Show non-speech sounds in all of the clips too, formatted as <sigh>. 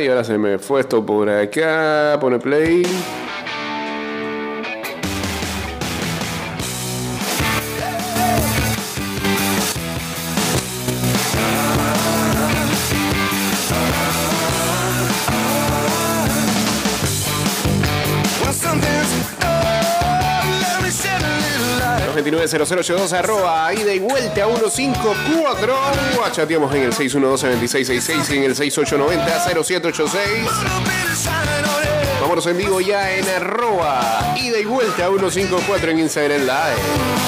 y ahora se me fue esto por acá. Pone play. 0082 arroba ida y vuelta 154. Chateamos en el 612-2666 y en el 6890-0786. Vámonos en vivo ya en arroba ida y vuelta 154 en Instagram Live.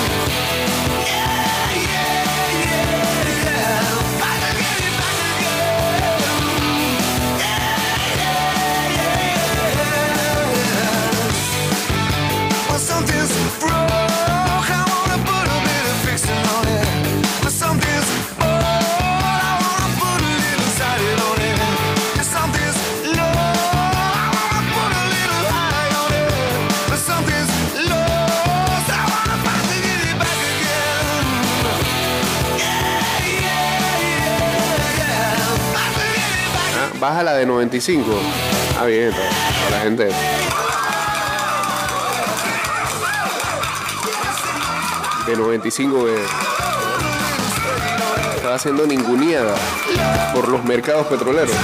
La de 95 ah bien para la gente. De 95 que estaba siendo ninguneada por los mercados petroleros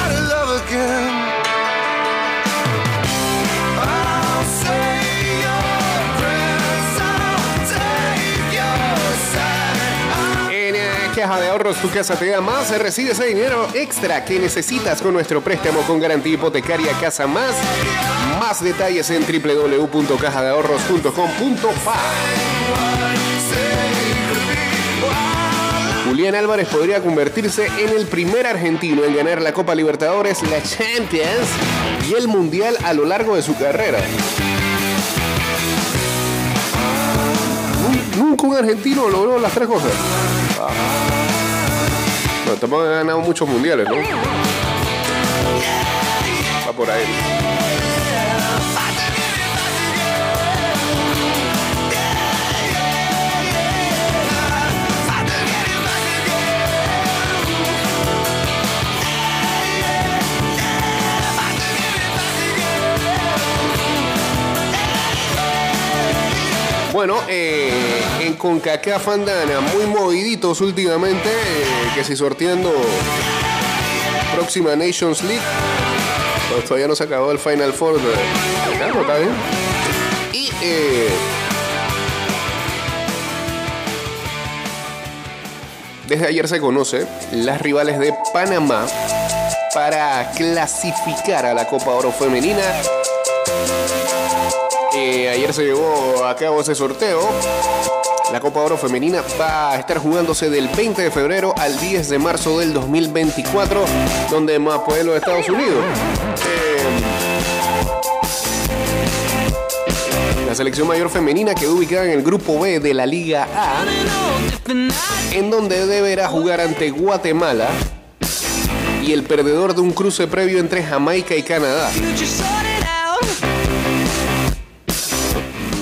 Caja de Ahorros, tu casa te da más. Recibe ese dinero extra que necesitas con nuestro préstamo con garantía hipotecaria Casa Más. Más detalles en www.cajadeahorros.com.pa. Julián Álvarez podría convertirse en el primer argentino en ganar la Copa Libertadores, la Champions y el Mundial a lo largo de su carrera. Nunca un argentino logró las tres cosas. Ah. Bueno, tampoco han ganado muchos mundiales, ¿no? Va por ahí. Bueno, eh, en CONCACAF andan muy moviditos últimamente, eh, que si sorteando próxima Nations League. Pero todavía no se acabó el Final Four de. Y eh, desde ayer se conoce las rivales de Panamá para clasificar a la Copa Oro Femenina. Ayer se llevó a cabo ese sorteo. La Copa Oro Femenina va a estar jugándose del 20 de febrero al 10 de marzo del 2024, donde pueblos de Estados Unidos. Eh, la selección mayor femenina quedó ubicada en el grupo B de la Liga A, en donde deberá jugar ante Guatemala y el perdedor de un cruce previo entre Jamaica y Canadá.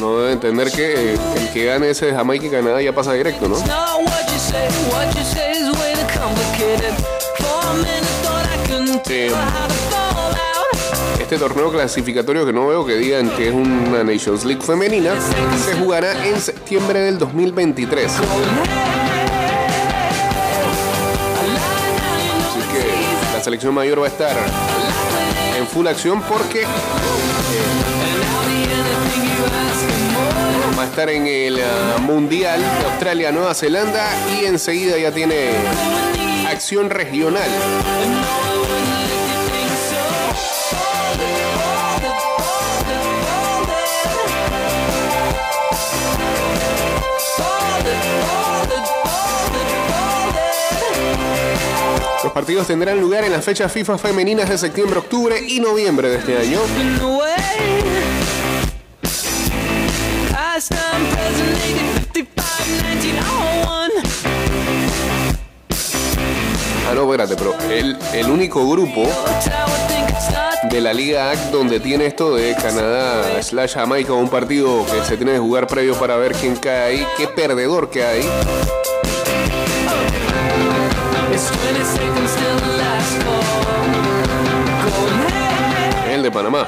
No debe entender que eh, el que gane ese de Jamaica y Canadá ya pasa directo, ¿no? Este torneo clasificatorio que no veo que digan que es una Nations League femenina se jugará en septiembre del 2023. Así que la selección mayor va a estar en full acción porque eh, va a estar en el ah, Mundial de Australia, Nueva Zelanda y enseguida ya tiene acción regional. Los partidos tendrán lugar en las fechas FIFA femeninas de septiembre, octubre y noviembre de este año. Ah, no, espérate, pero el, el único grupo de la Liga AC donde tiene esto de Canadá slash Jamaica, un partido que se tiene que jugar previo para ver quién cae ahí, qué perdedor que hay. It's 20 Panamá.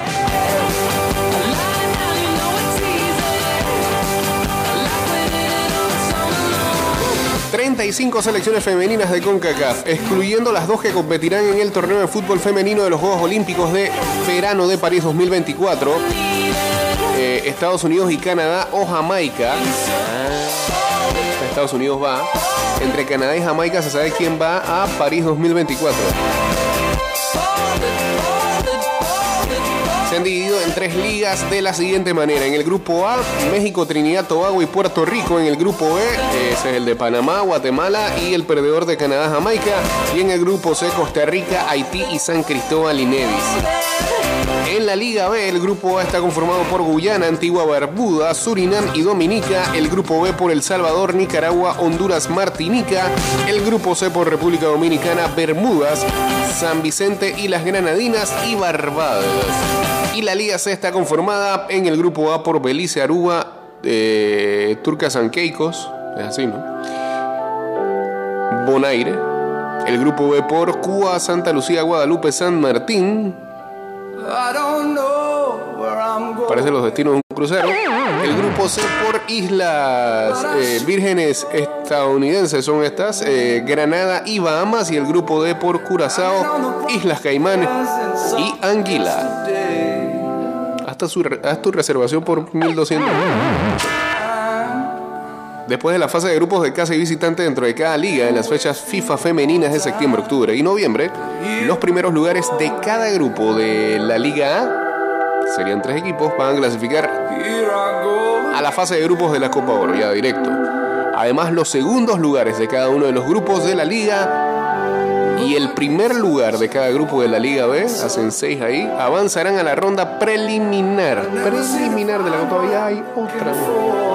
35 selecciones femeninas de CONCACAF, excluyendo las dos que competirán en el torneo de fútbol femenino de los Juegos Olímpicos de verano de París 2024. Eh, Estados Unidos y Canadá o Jamaica. Estados Unidos va. Entre Canadá y Jamaica se sabe quién va a París 2024. Se han dividido en tres ligas de la siguiente manera. En el grupo A, México, Trinidad, Tobago y Puerto Rico. En el grupo B, ese es el de Panamá, Guatemala y el perdedor de Canadá, Jamaica. Y en el grupo C, Costa Rica, Haití y San Cristóbal y Nevis. En la Liga B, el grupo A está conformado por Guyana, Antigua Barbuda, Surinam y Dominica. El grupo B por El Salvador, Nicaragua, Honduras, Martinica. El grupo C por República Dominicana, Bermudas, San Vicente y las Granadinas y Barbados. Y la Liga C está conformada en el grupo A por Belice, Aruba, eh, Turcas San Keikos, es así, ¿no? Bonaire. El grupo B por Cuba, Santa Lucía, Guadalupe, San Martín. Parece los destinos de un crucero. El grupo C por Islas eh, Vírgenes estadounidenses son estas, eh, Granada y Bahamas. Y el grupo D por Curazao, Islas Caimán y Anguila. Hasta su, haz tu reservación por 1200. Después de la fase de grupos de casa y visitante dentro de cada liga en las fechas FIFA femeninas de septiembre, octubre y noviembre, los primeros lugares de cada grupo de la Liga A, serían tres equipos, van a clasificar a la fase de grupos de la Copa Oro, ya directo. Además, los segundos lugares de cada uno de los grupos de la liga y el primer lugar de cada grupo de la Liga B, hacen seis ahí, avanzarán a la ronda preliminar. Preliminar de la Copa B, hay otra.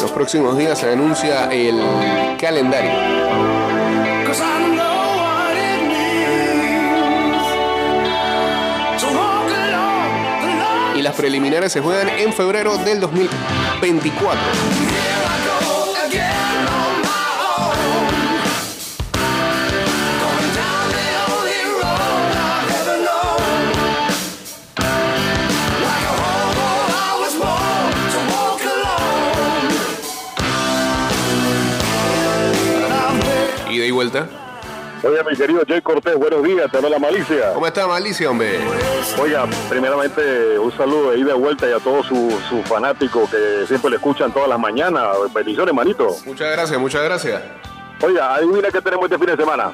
Los próximos días se anuncia el calendario. Y las preliminares se juegan en febrero del 2024. Oiga, mi querido Jay Cortés, buenos días, te la malicia. ¿Cómo está Malicia, hombre? Oiga, primeramente un saludo de ida y vuelta y a todos sus sus fanáticos que siempre le escuchan todas las mañanas. Bendiciones, manito. Muchas gracias, muchas gracias. Oiga, adivina qué tenemos este fin de semana.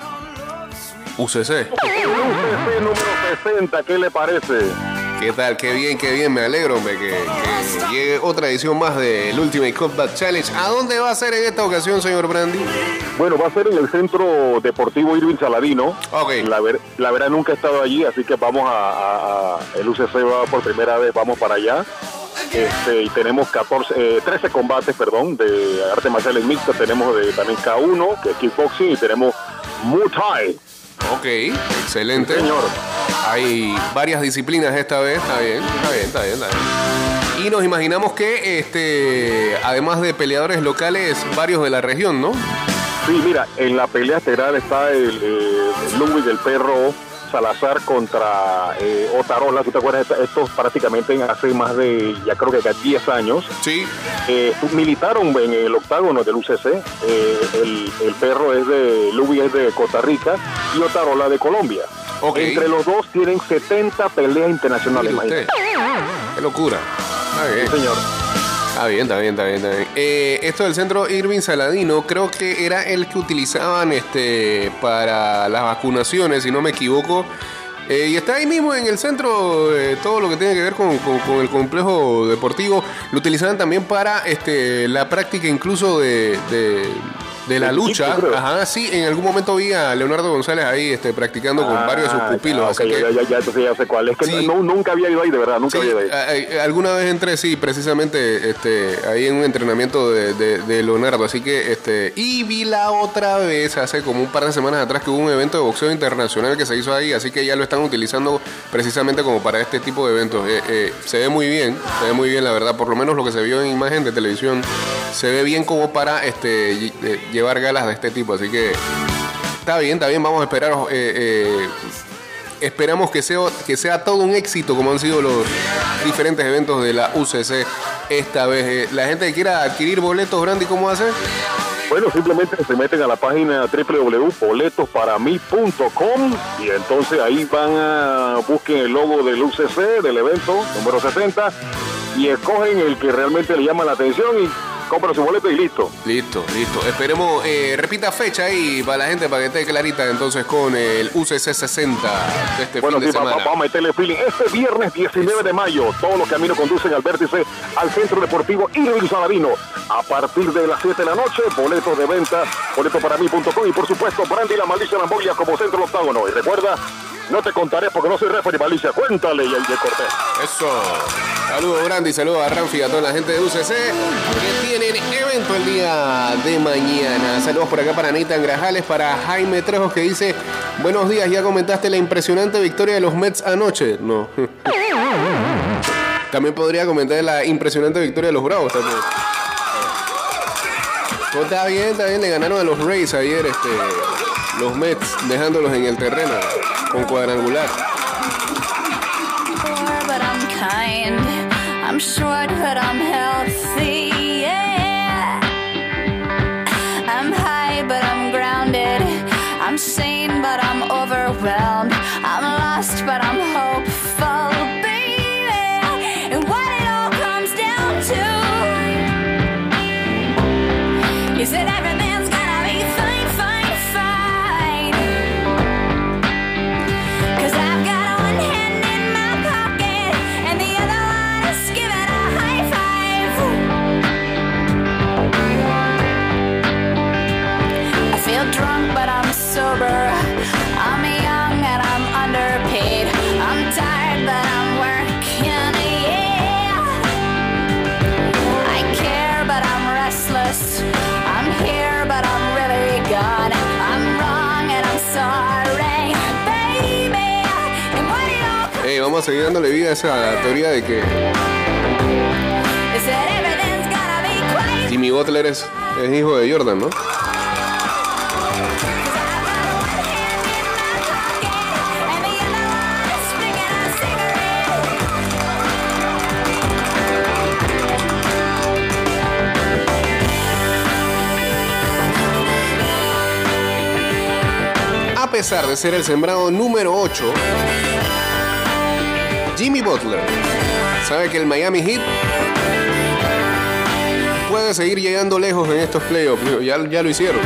UCC. UCC número 60, ¿qué le parece? ¿Qué tal? Qué bien, qué bien. Me alegro, hombre, que, que llegue otra edición más del Ultimate Combat Challenge. ¿A dónde va a ser en esta ocasión, señor Brandy? Bueno, va a ser en el Centro Deportivo Irving Saladino. Ok. La, ver- la verdad nunca he estado allí, así que vamos a, a- a- el UCC va por primera vez, vamos para allá. Este, y tenemos 14, eh, 13 combates, perdón, de artes marciales mixtas. Tenemos de, también K1, que es kickboxing, y tenemos Muay Thai. Ok, excelente. Señor. Hay varias disciplinas esta vez. Está bien, está bien, está bien, está bien. Y nos imaginamos que, este, además de peleadores locales, varios de la región, ¿no? Sí, mira, en la pelea estelar está el eh, Ludwig el perro Salazar contra eh, Otarola. ¿Tú te acuerdas? Estos prácticamente hace más de, ya creo que 10 años. Sí. Eh, militaron en el octágono del UCC. Eh, el, el perro es de, Luby es de Costa Rica y Otarola de Colombia. Entre los dos tienen 70 peleas internacionales. Usted. Qué locura. Está bien. Sí, señor. Está bien, está bien, está bien, está bien. Eh, esto del centro Irving Saladino, creo que era el que utilizaban este para las vacunaciones, si no me equivoco. Eh, y está ahí mismo en el centro, eh, todo lo que tiene que ver con, con- con el complejo deportivo. Lo utilizaban también para este, la práctica incluso de, de- de la lucha. Ajá, sí, en algún momento vi a Leonardo González ahí este, practicando con varios de sus Ah, pupilos. ah, así que, ya, ya, ya, entonces ya sé cuál. Es que Sí. no, nunca había ido ahí, de verdad, nunca Sí, había ido ahí. alguna vez entré, sí, precisamente este, ahí en un entrenamiento de, de- de Leonardo. Así que, este, y vi la otra vez, hace como un par de semanas atrás, que hubo un evento de boxeo internacional que se hizo ahí. Así que ya lo están utilizando precisamente como para este tipo de eventos. Eh, eh, se ve muy bien, se ve muy bien, la verdad. Por lo menos lo que se vio en imagen de televisión, se ve bien como para este, eh, llevar galas de este tipo. Así que. Está bien, está bien, vamos a esperar. eh, eh, esperamos que sea, que sea todo un éxito como han sido los diferentes eventos de la UCC esta vez. Eh, la gente que quiera adquirir boletos, Brandy, ¿cómo hace? Bueno, simplemente se meten a la página www.boletosparami.com y entonces ahí van a busquen el logo del UCC, del evento número 60 y escogen el que realmente le llama la atención y compran su boleto y listo. Listo, listo. Esperemos, eh, repita fecha ahí para la gente, para que esté clarita entonces con el UCC 60 de este Bueno, fin sí, de va- semana. vamos a meterle feeling. Este viernes 19 de mayo, todos los caminos conducen al vértice al Centro Deportivo Irving Saladino. A partir de las 7 de la noche, boletos de venta, boletoparamí.com y por supuesto, Brandy la Malicia Lamboya como centro del octágono. Y recuerda, no te contaré porque no soy referee, Malicia. Cuéntale, y el de Cortés. Eso. Saludos, Brandy, saludos a Ranfi y a toda la gente de UCC el día de mañana. Saludos por acá para Nathan Grajales, para Jaime Trejos que dice: Buenos días, ya comentaste la impresionante victoria de los Mets anoche. No. <laughs> También podría comentar la impresionante victoria de los Bravos también. Está bien, está bien, le ganaron a los Rays ayer este, los Mets, dejándolos en el terreno con cuadrangular. I'm short, but I'm. Lost, but I'm hopeful, seguir dándole vida a esa teoría de que. Jimmy Butler es, es hijo de Jordan, ¿no? A pesar de ser el sembrado número 8, Jimmy Butler sabe que el Miami Heat puede seguir llegando lejos en estos playoffs. Ya, lo hicieron.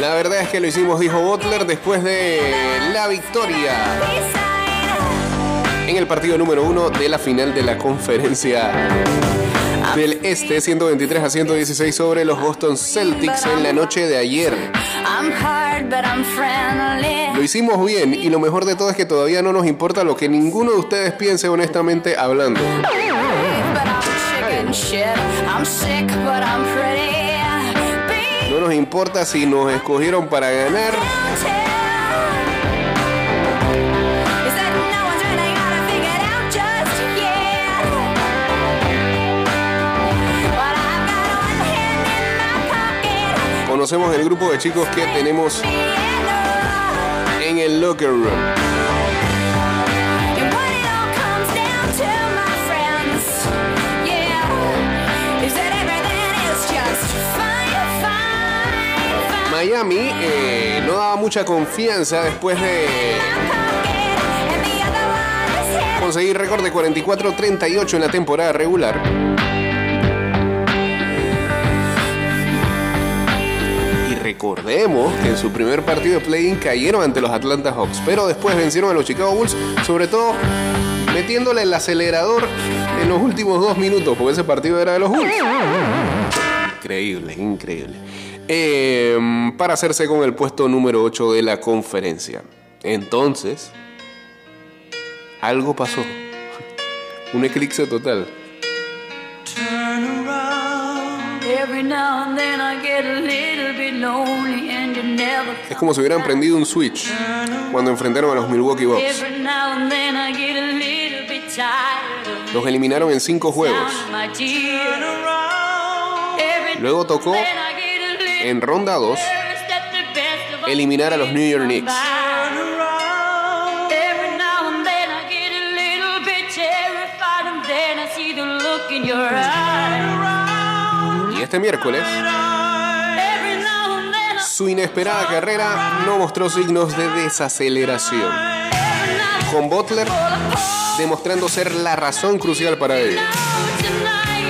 La verdad es que lo hicimos, dijo Butler, después de la victoria en el partido número uno de la final de la conferencia del Este, 123 a 116 sobre los Boston Celtics en la noche de ayer. I'm hard, but I'm friendly. Lo hicimos bien y lo mejor de todo es que todavía no nos importa lo que ninguno de ustedes piense honestamente hablando. No nos importa si nos escogieron para ganar Conocemos el grupo de chicos que tenemos en el locker room. Miami eh, no daba mucha confianza después de conseguir récord de 44-38 en la temporada regular. Recordemos que en su primer partido de play-in cayeron ante los Atlanta Hawks, pero después vencieron a los Chicago Bulls, sobre todo metiéndole el acelerador en los últimos dos minutos, porque ese partido era de los Bulls. Increíble, increíble. Eh, para hacerse con el puesto número 8 de la conferencia. Entonces, algo pasó. Un eclipse total. Es como si hubieran prendido un switch cuando enfrentaron a los Milwaukee Bucks. Los eliminaron en cinco juegos. Luego tocó en ronda 2 nervous that the best of us eliminar a los New York Knicks. Este miércoles, su inesperada carrera no mostró signos de desaceleración, con Butler demostrando ser la razón crucial para ello.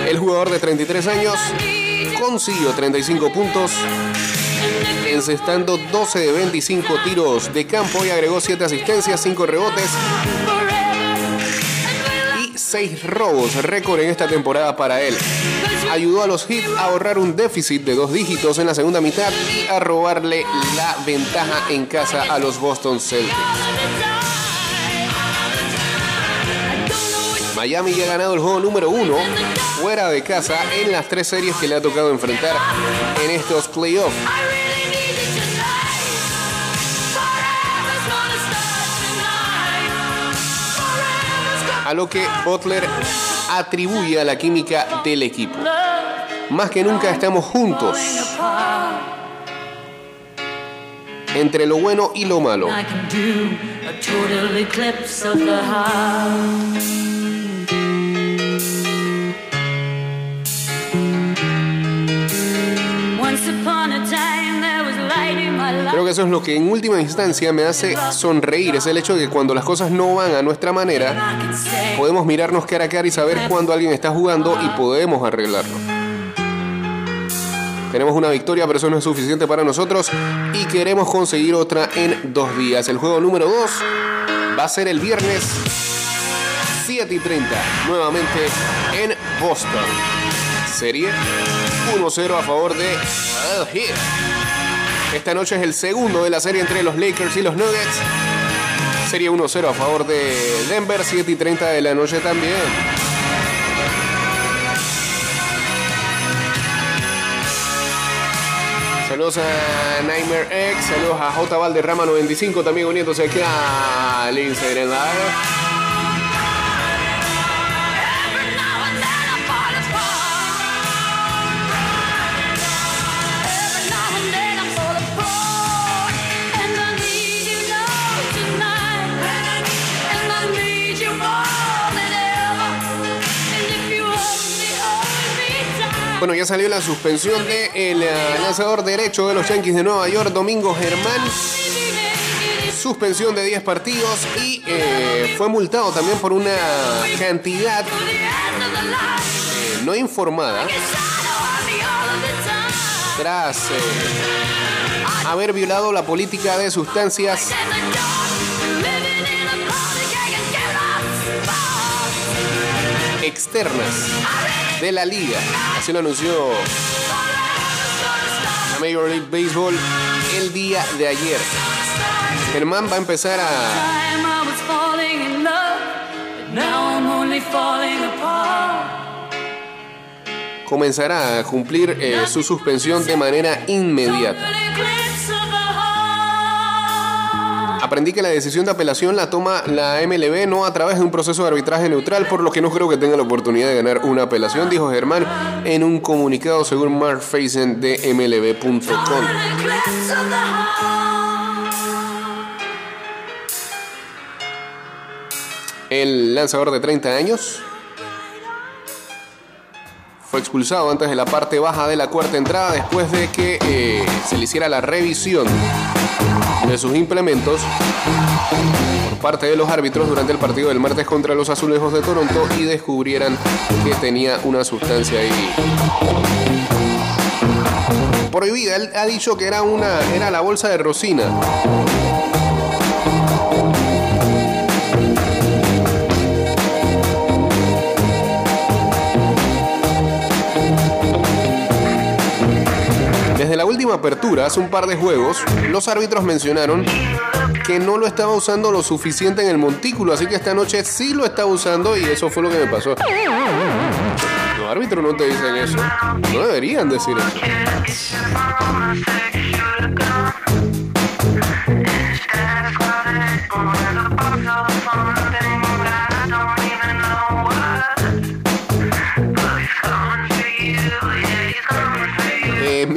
El jugador de 33 años consiguió 35 puntos, encestando 12 de 25 tiros de campo y agregó 7 asistencias, 5 rebotes y 6 robos, récord en esta temporada para él. Ayudó a los Heat a ahorrar un déficit de dos dígitos en la segunda mitad y a robarle la ventaja en casa a los Boston Celtics. Miami ya ha ganado el juego número uno fuera de casa en las tres series que le ha tocado enfrentar en estos playoffs. A lo que Butler atribuye a la química del equipo. Más que nunca estamos juntos entre lo bueno y lo malo. Creo que eso es lo que en última instancia me hace sonreír, es el hecho de que cuando las cosas no van a nuestra manera, podemos mirarnos cara a cara y saber cuándo alguien está jugando y podemos arreglarlo. Tenemos una victoria, pero eso no es suficiente para nosotros y queremos conseguir otra en dos días. El juego número 2 va a ser el viernes 7 y 30, nuevamente en Boston. Serie 1-0 a favor de el Heat. Esta noche es el segundo de la serie entre los Lakers y los Nuggets. Serie 1-0 a favor de Denver, 7 y 30 de la noche también. Saludos a Nightmare X, saludos a J Valderrama 95 también uniéndose aquí a Lindsay en Bueno, ya salió la suspensión del de lanzador derecho de los Yankees de Nueva York, Domingo Germán. Suspensión de 10 partidos y eh, fue multado también por una cantidad eh, no informada tras eh, haber violado la política de sustancias externas de la liga. Así lo anunció la Major League Baseball el día de ayer. Germán va a empezar a comenzará a cumplir eh, su suspensión de manera inmediata. Aprendí que la decisión de apelación la toma la MLB no a través de un proceso de arbitraje neutral, por lo que no creo que tenga la oportunidad de ganar una apelación, dijo Germán en un comunicado según Mark Faison de MLB.com. El lanzador de 30 años fue expulsado antes de la parte baja de la cuarta entrada después de que eh, se le hiciera la revisión de sus implementos por parte de los árbitros durante el partido del martes contra los Azulejos de Toronto y descubrieran que tenía una sustancia ahí prohibida. Él ha dicho que era una era la bolsa de Rosina. Última apertura, hace un par de juegos, los árbitros mencionaron que no lo estaba usando lo suficiente en el montículo, así que esta noche sí lo está usando y eso fue lo que me pasó. Los árbitros no te dicen eso. No deberían decir eso.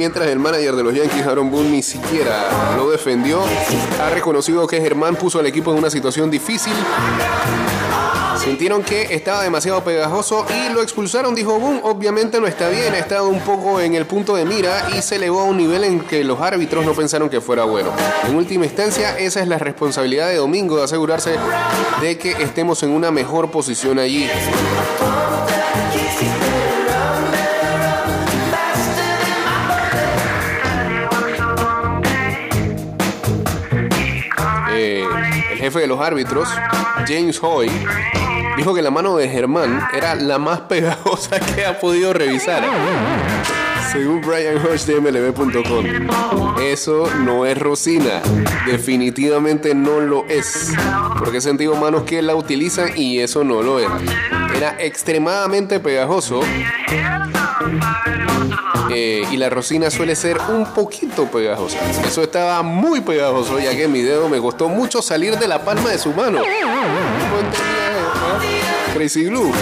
Mientras el manager de los Yankees, Aaron Boone, ni siquiera lo defendió, ha reconocido que Germán puso al equipo en una situación difícil. Sintieron que estaba demasiado pegajoso y lo expulsaron, dijo Boone. Obviamente no está bien, ha estado un poco en el punto de mira y se elevó a un nivel en que los árbitros no pensaron que fuera bueno. En última instancia, esa es la responsabilidad de Domingo de asegurarse de que estemos en una mejor posición allí. Jefe de los árbitros, James Hoy, dijo que la mano de Germán era la más pegajosa <laughs> que ha podido revisar. Según Brian Hodge de MLB.com. Eso no es Rosina. Definitivamente no lo es. Porque he sentido manos que la utilizan y eso no lo era. Era extremadamente pegajoso. Eh, y la rosina suele ser un poquito pegajosa. Eso estaba muy pegajoso, ya que mi dedo me costó mucho salir de la palma de su mano. ¿Cómo entendía eso, eh? Crazy Glue.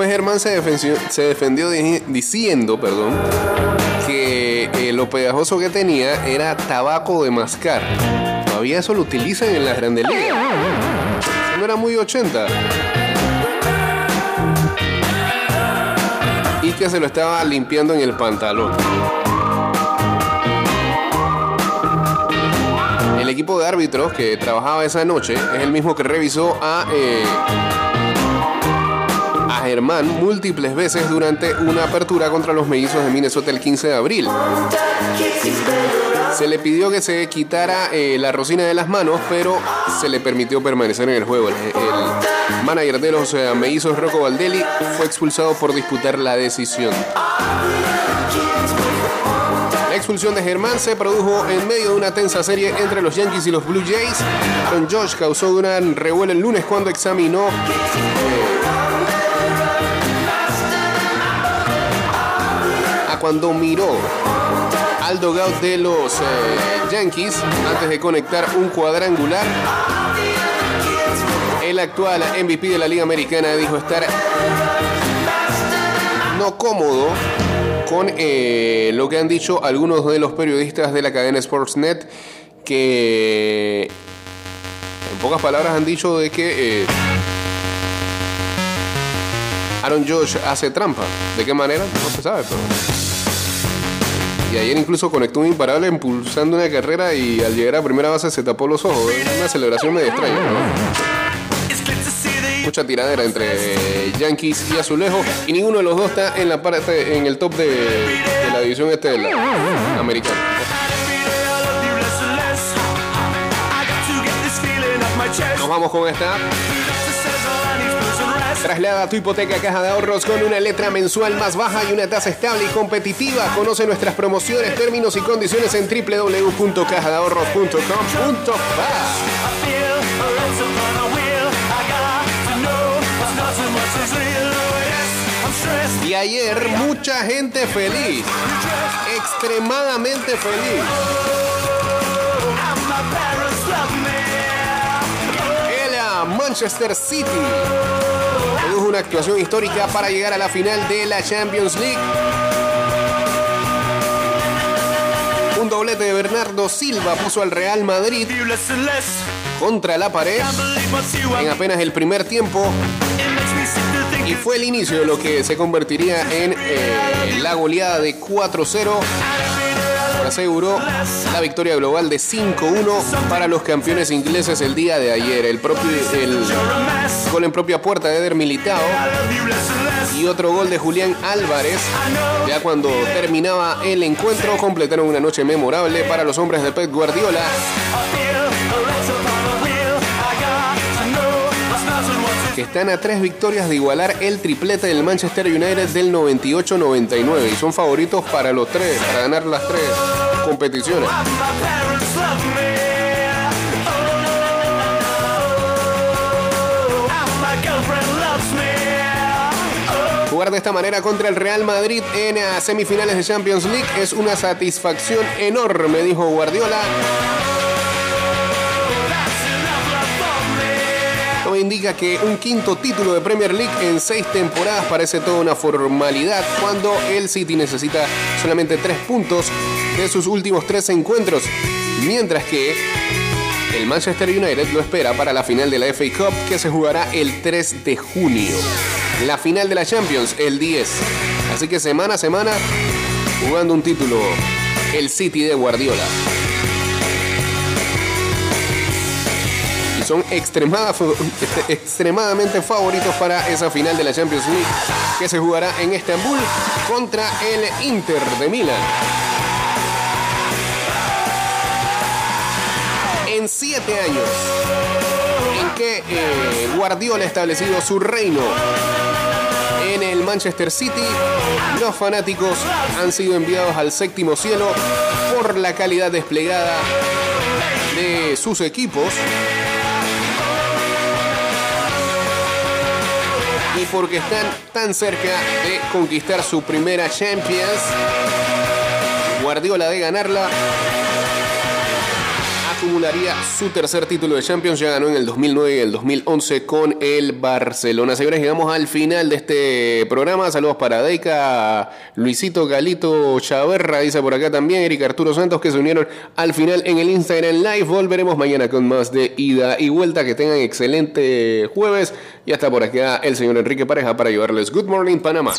Después Germán se defendió, se defendió di- diciendo perdón, que eh, lo pegajoso que tenía era tabaco de mascar. Todavía eso lo utilizan en las grandes ligas. No era muy 80. Y que se lo estaba limpiando en el pantalón. El equipo de árbitros que trabajaba esa noche es el mismo que revisó a, eh, a Germán múltiples veces durante una apertura contra los mellizos de Minnesota el 15 de abril. Se le pidió que se quitara eh, la rosina de las manos, pero se le permitió permanecer en el juego. El, manager de los eh, mellizos, Rocco Valdelli, fue expulsado por disputar la decisión. La expulsión de Germán se produjo en medio de una tensa serie entre los Yankees y los Blue Jays. Aaron Josh causó un revuelo el lunes cuando examinó a cuando miró al dogout de los eh, Yankees antes de conectar un cuadrangular. El actual MVP de la Liga Americana dijo estar no cómodo con eh, lo que han dicho algunos de los periodistas de la cadena Sportsnet que en pocas palabras han dicho de que eh, Aaron Josh hace trampa. ¿De qué manera? No se sabe, pero... Y ayer incluso conectó un imparable impulsando una carrera y al llegar a primera base se tapó los ojos. Una celebración medio extraña, ¿no? Mucha tiradera entre Yankees y Azulejo y ninguno de los dos está en la parte en el top de, la división este de la americana. Nos vamos con esta. Traslada tu hipoteca a Caja de Ahorros con una letra mensual más baja y una tasa estable y competitiva. Conoce nuestras promociones, términos y condiciones en www.cajadeahorros.com.pa. I feel a race upon a wheel. I got to know what's not so much is real. Yes, I'm stressed. Y ayer mucha gente feliz, extremadamente feliz. El Manchester City una actuación histórica para llegar a la final de la Champions League. Un doblete de Bernardo Silva puso al Real Madrid contra la pared en apenas el primer tiempo y fue el inicio de lo que se convertiría en eh, la goleada de 4-0 que aseguró la victoria global de 5-1 para los campeones ingleses el día de ayer. El propio el gol en propia puerta de Eder Militao y otro gol de Julián Álvarez. Ya cuando terminaba el encuentro, completaron una noche memorable para los hombres de Pep Guardiola, están a tres victorias de igualar el triplete del Manchester United del 98-99 y son favoritos para los tres, para ganar las tres. competiciones. Jugar de esta manera contra el Real Madrid en semifinales de Champions League es una satisfacción enorme, dijo Guardiola. Indica que un quinto título de Premier League en seis temporadas parece toda una formalidad cuando el City necesita solamente tres puntos de sus últimos tres encuentros, mientras que el Manchester United lo espera para la final de la FA Cup que se jugará el 3 de junio. La final de la Champions el 10. Así que semana a semana jugando un título el City de Guardiola. Son extremada- <laughs> extremadamente favoritos para esa final de la Champions League que se jugará en Estambul contra el Inter de Milán. En siete años en que eh, Guardiola ha establecido su reino en el Manchester City, los fanáticos han sido enviados al séptimo cielo por la calidad desplegada de sus equipos y porque están tan cerca de conquistar su primera Champions. Guardiola de ganarla acumularía su tercer título de Champions. Ya ganó en el 2009 y el 2011 con el Barcelona. Señores, llegamos al final de este programa. Saludos para Deika, Luisito Galito Chaverra, dice por acá también, Eric Arturo Santos, que se unieron al final en el Instagram Live. Volveremos mañana con más de ida y vuelta. Que tengan excelente jueves. Y hasta por acá el señor Enrique Pareja para llevarles Good Morning Panamá.